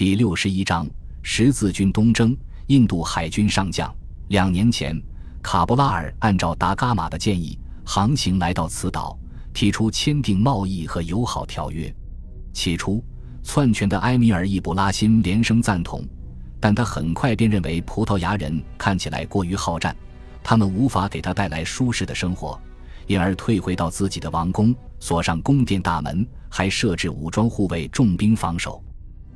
第六十一章十字军东征。印度海军上将。两年前，卡布拉尔按照达伽马的建议，航行来到此岛，提出签订贸易和友好条约。起初，篡权的埃米尔·易卜拉欣连声赞同，但他很快便认为葡萄牙人看起来过于好战，他们无法给他带来舒适的生活，因而退回到自己的王宫，锁上宫殿大门，还设置武装护卫重兵防守。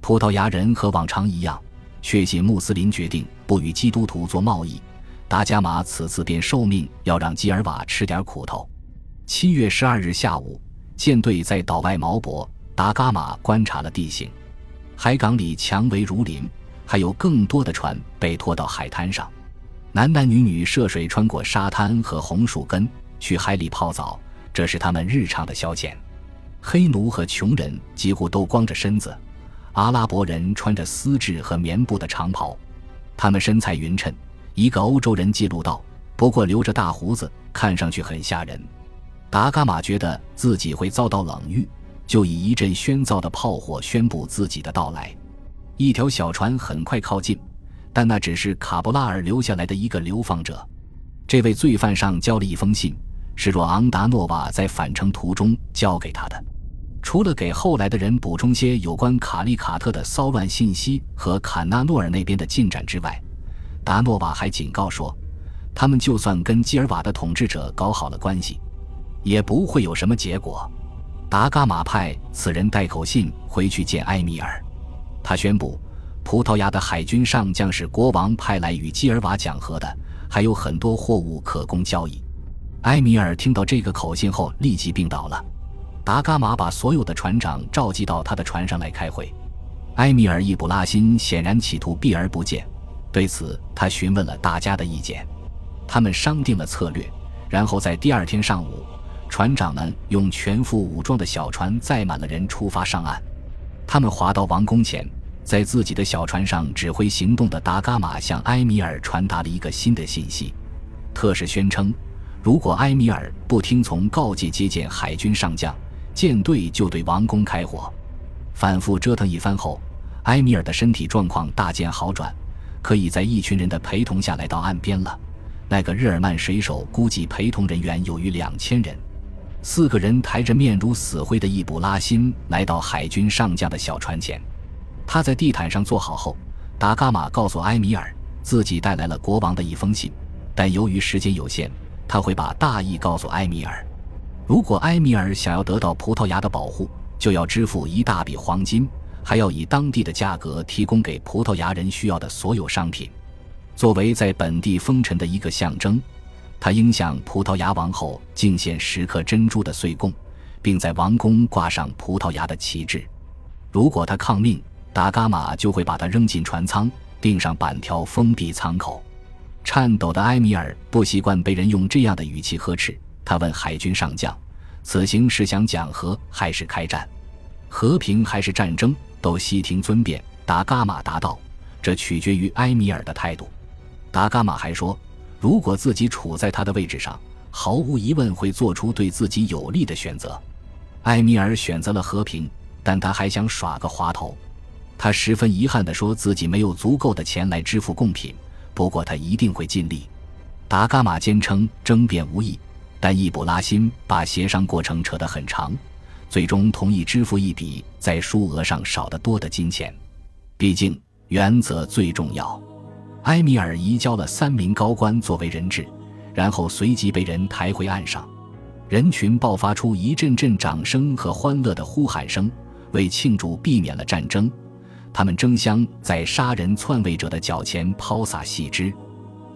葡萄牙人和往常一样，确信穆斯林决定不与基督徒做贸易。达伽马此次便受命要让基尔瓦吃点苦头。七月十二日下午，舰队在岛外锚泊，达伽马观察了地形。海港里蔷薇如林，还有更多的船被拖到海滩上，男男女女涉水穿过沙滩和红树根去海里泡澡，这是他们日常的消遣。黑奴和穷人几乎都光着身子。阿拉伯人穿着丝质和棉布的长袍，他们身材匀称。一个欧洲人记录道：“不过留着大胡子，看上去很吓人。”达伽马觉得自己会遭到冷遇，就以一阵喧噪的炮火宣布自己的到来。一条小船很快靠近，但那只是卡布拉尔留下来的一个流放者。这位罪犯上交了一封信，是若昂达诺瓦在返程途中交给他的。除了给后来的人补充些有关卡利卡特的骚乱信息和坎纳诺尔那边的进展之外，达诺瓦还警告说，他们就算跟基尔瓦的统治者搞好了关系，也不会有什么结果。达伽马派此人带口信回去见埃米尔，他宣布，葡萄牙的海军上将是国王派来与基尔瓦讲和的，还有很多货物可供交易。埃米尔听到这个口信后，立即病倒了。达伽马把所有的船长召集到他的船上来开会。埃米尔·易卜拉欣显然企图避而不见，对此他询问了大家的意见。他们商定了策略，然后在第二天上午，船长们用全副武装的小船载满了人出发上岸。他们划到王宫前，在自己的小船上指挥行动的达伽马向埃米尔传达了一个新的信息：特使宣称，如果埃米尔不听从告诫接见海军上将。舰队就对王宫开火，反复折腾一番后，埃米尔的身体状况大见好转，可以在一群人的陪同下来到岸边了。那个日耳曼水手估计陪同人员有逾两千人。四个人抬着面如死灰的易卜拉欣来到海军上将的小船前，他在地毯上坐好后，达伽马告诉埃米尔自己带来了国王的一封信，但由于时间有限，他会把大意告诉埃米尔。如果埃米尔想要得到葡萄牙的保护，就要支付一大笔黄金，还要以当地的价格提供给葡萄牙人需要的所有商品。作为在本地封尘的一个象征，他应向葡萄牙王后敬献十颗珍珠的岁贡，并在王宫挂上葡萄牙的旗帜。如果他抗命，达伽马就会把他扔进船舱，钉上板条，封闭舱口。颤抖的埃米尔不习惯被人用这样的语气呵斥。他问海军上将：“此行是想讲和还是开战？和平还是战争？”都悉听尊便。达伽马答道：“这取决于埃米尔的态度。”达伽马还说：“如果自己处在他的位置上，毫无疑问会做出对自己有利的选择。”埃米尔选择了和平，但他还想耍个滑头。他十分遗憾地说自己没有足够的钱来支付贡品，不过他一定会尽力。达伽马坚称争辩无益。但易卜拉欣把协商过程扯得很长，最终同意支付一笔在数额上少得多的金钱。毕竟原则最重要。埃米尔移交了三名高官作为人质，然后随即被人抬回岸上。人群爆发出一阵阵掌声和欢乐的呼喊声，为庆祝避免了战争，他们争相在杀人篡位者的脚前抛洒细枝。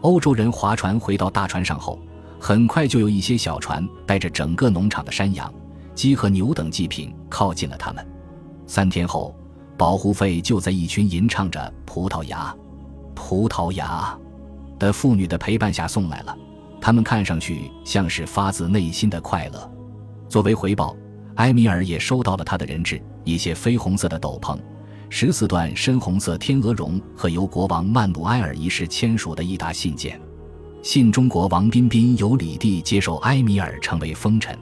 欧洲人划船回到大船上后。很快就有一些小船带着整个农场的山羊、鸡和牛等祭品靠近了他们。三天后，保护费就在一群吟唱着“葡萄牙，葡萄牙”的妇女的陪伴下送来了。他们看上去像是发自内心的快乐。作为回报，埃米尔也收到了他的人质：一些绯红色的斗篷、十四段深红色天鹅绒和由国王曼努埃尔一世签署的一沓信件。信中国王彬彬由李帝接受埃米尔成为封臣，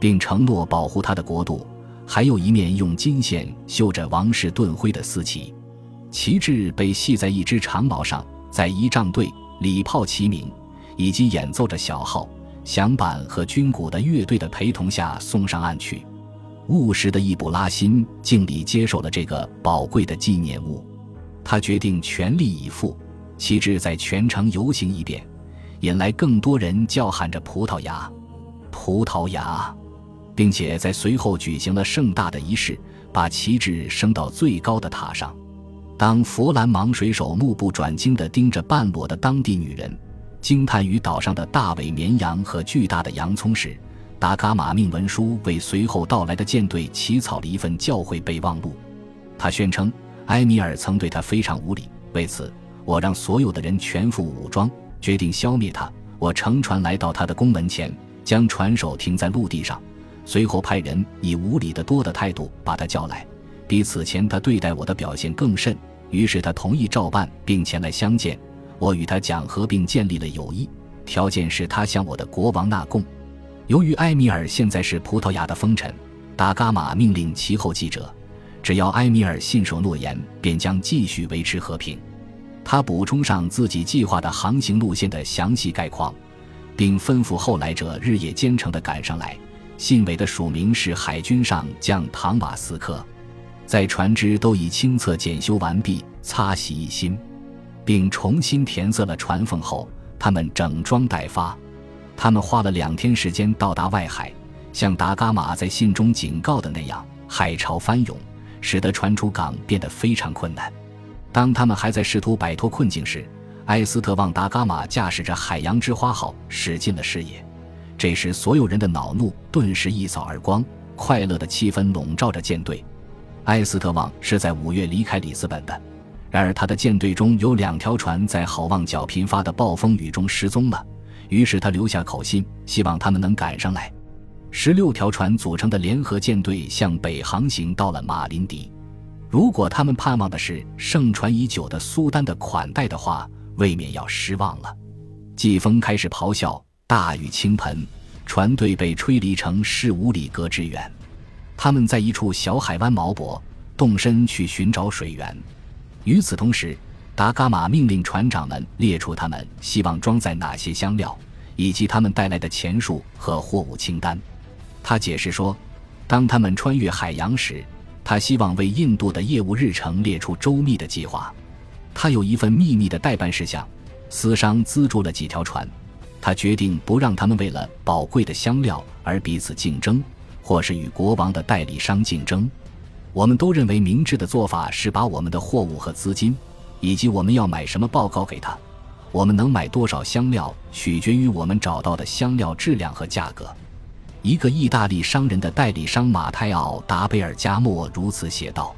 并承诺保护他的国度。还有一面用金线绣着王室盾徽的丝旗。旗帜被系在一只长矛上，在仪仗队、礼炮齐鸣，以及演奏着小号、响板和军鼓的乐队的陪同下送上岸去。务实的易卜拉欣敬礼接受了这个宝贵的纪念物，他决定全力以赴。旗帜在全城游行一遍，引来更多人叫喊着“葡萄牙，葡萄牙”，并且在随后举行了盛大的仪式，把旗帜升到最高的塔上。当佛兰芒水手目不转睛地盯着半裸的当地女人，惊叹于岛上的大尾绵羊和巨大的洋葱时，达伽马命文书为随后到来的舰队起草了一份教会备忘录。他宣称，埃米尔曾对他非常无礼，为此我让所有的人全副武装，决定消灭他。我乘船来到他的宫门前，将船手停在陆地上，随后派人以无礼的多的态度把他叫来，比此前他对待我的表现更甚。于是他同意照办，并前来相见。我与他讲和，并建立了友谊，条件是他向我的国王纳贡。由于埃米尔现在是葡萄牙的封臣，达伽马命令其后继者，只要埃米尔信守诺言，便将继续维持和平。他补充上自己计划的航行路线的详细概况，并吩咐后来者日夜兼程地赶上来。信尾的署名是海军上将唐马斯克。在船只都已清测检修完毕、擦洗一新，并重新填色了船缝后，他们整装待发。他们花了两天时间到达外海，像达伽马在信中警告的那样，海潮翻涌，使得船出港变得非常困难。当他们还在试图摆脱困境时，埃斯特旺达伽马驾驶着海洋之花号驶进了视野。这时，所有人的恼怒顿时一扫而光，快乐的气氛笼罩着舰队。埃斯特旺是在五月离开里斯本的，然而他的舰队中有两条船在好望角频发的暴风雨中失踪了，于是他留下口信，希望他们能赶上来。十六条船组成的联合舰队向北航行到了马林迪。如果他们盼望的是盛传已久的苏丹的款待的话，未免要失望了。季风开始咆哮，大雨倾盆，船队被吹离成四五里格之远。他们在一处小海湾锚泊，动身去寻找水源。与此同时，达伽马命令船长们列出他们希望装载哪些香料，以及他们带来的钱数和货物清单。他解释说，当他们穿越海洋时，他希望为印度的业务日程列出周密的计划。他有一份秘密的代办事项：私商资助了几条船。他决定不让他们为了宝贵的香料而彼此竞争。或是与国王的代理商竞争，我们都认为明智的做法是把我们的货物和资金，以及我们要买什么报告给他。我们能买多少香料，取决于我们找到的香料质量和价格。一个意大利商人的代理商马泰奥·达贝尔加莫如此写道：“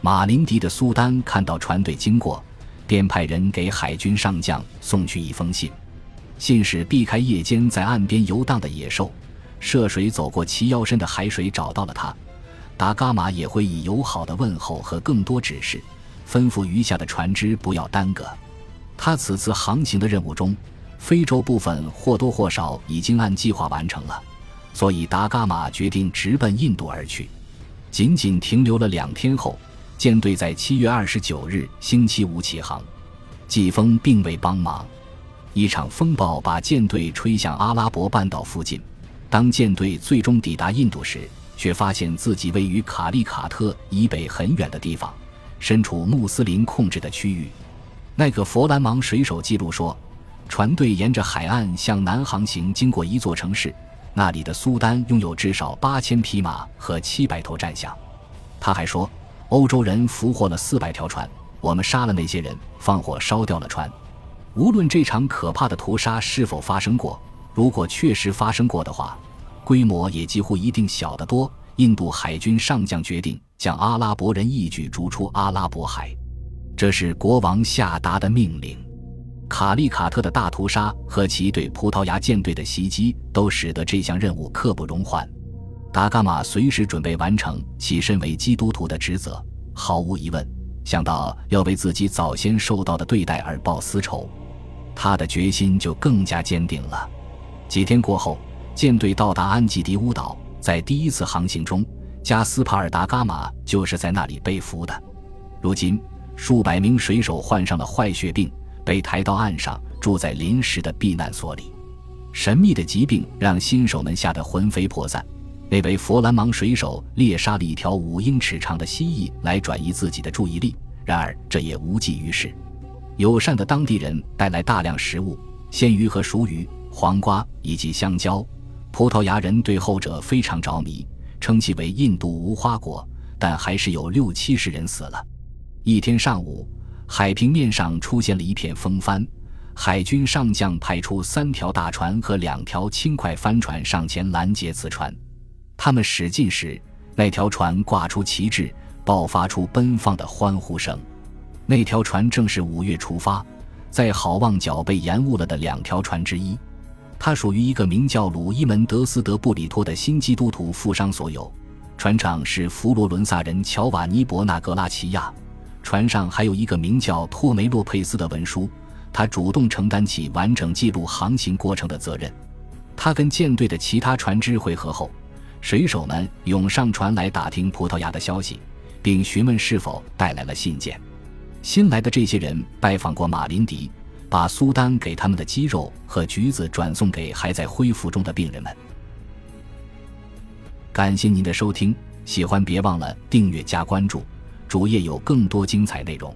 马林迪的苏丹看到船队经过，便派人给海军上将送去一封信，信使避开夜间在岸边游荡的野兽。”涉水走过齐腰深的海水，找到了他。达伽马也会以友好的问候和更多指示，吩咐余下的船只不要耽搁。他此次航行的任务中，非洲部分或多或少已经按计划完成了，所以达伽马决定直奔印度而去。仅仅停留了两天后，舰队在七月二十九日星期五起航。季风并未帮忙，一场风暴把舰队吹向阿拉伯半岛附近。当舰队最终抵达印度时，却发现自己位于卡利卡特以北很远的地方，身处穆斯林控制的区域。那个佛兰芒水手记录说，船队沿着海岸向南航行，经过一座城市，那里的苏丹拥有至少八千匹马和七百头战象。他还说，欧洲人俘获了四百条船，我们杀了那些人，放火烧掉了船。无论这场可怕的屠杀是否发生过。如果确实发生过的话，规模也几乎一定小得多。印度海军上将决定将阿拉伯人一举逐出阿拉伯海，这是国王下达的命令。卡利卡特的大屠杀和其对葡萄牙舰队的袭击都使得这项任务刻不容缓。达伽马随时准备完成其身为基督徒的职责。毫无疑问，想到要为自己早先受到的对待而报私仇，他的决心就更加坚定了。几天过后，舰队到达安吉迪乌岛。在第一次航行中，加斯帕尔·达伽马就是在那里被俘的。如今，数百名水手患上了坏血病，被抬到岸上，住在临时的避难所里。神秘的疾病让新手们吓得魂飞魄散。那位佛兰芒水手猎杀了一条五英尺长的蜥蜴来转移自己的注意力，然而这也无济于事。友善的当地人带来大量食物，鲜鱼和熟鱼、黄瓜以及香蕉。葡萄牙人对后者非常着迷，称其为“印度无花果”，但还是有六七十人死了。一天上午，海平面上出现了一片风帆，海军上将派出三条大船和两条轻快帆船上前拦截此船。他们驶近时，那条船挂出旗帜，爆发出奔放的欢呼声。那条船正是五月出发，在好望角被延误了的两条船之一。它属于一个名叫鲁伊门德斯德布里托的新基督徒富商所有，船长是佛罗伦萨人乔瓦尼伯纳格拉齐亚。船上还有一个名叫托梅洛佩斯的文书，他主动承担起完整记录航行过程的责任。他跟舰队的其他船只会合后，水手们涌上船来打听葡萄牙的消息，并询问是否带来了信件。新来的这些人拜访过马林迪，把苏丹给他们的鸡肉和橘子转送给还在恢复中的病人们。感谢您的收听，喜欢别忘了订阅加关注。主页有更多精彩内容。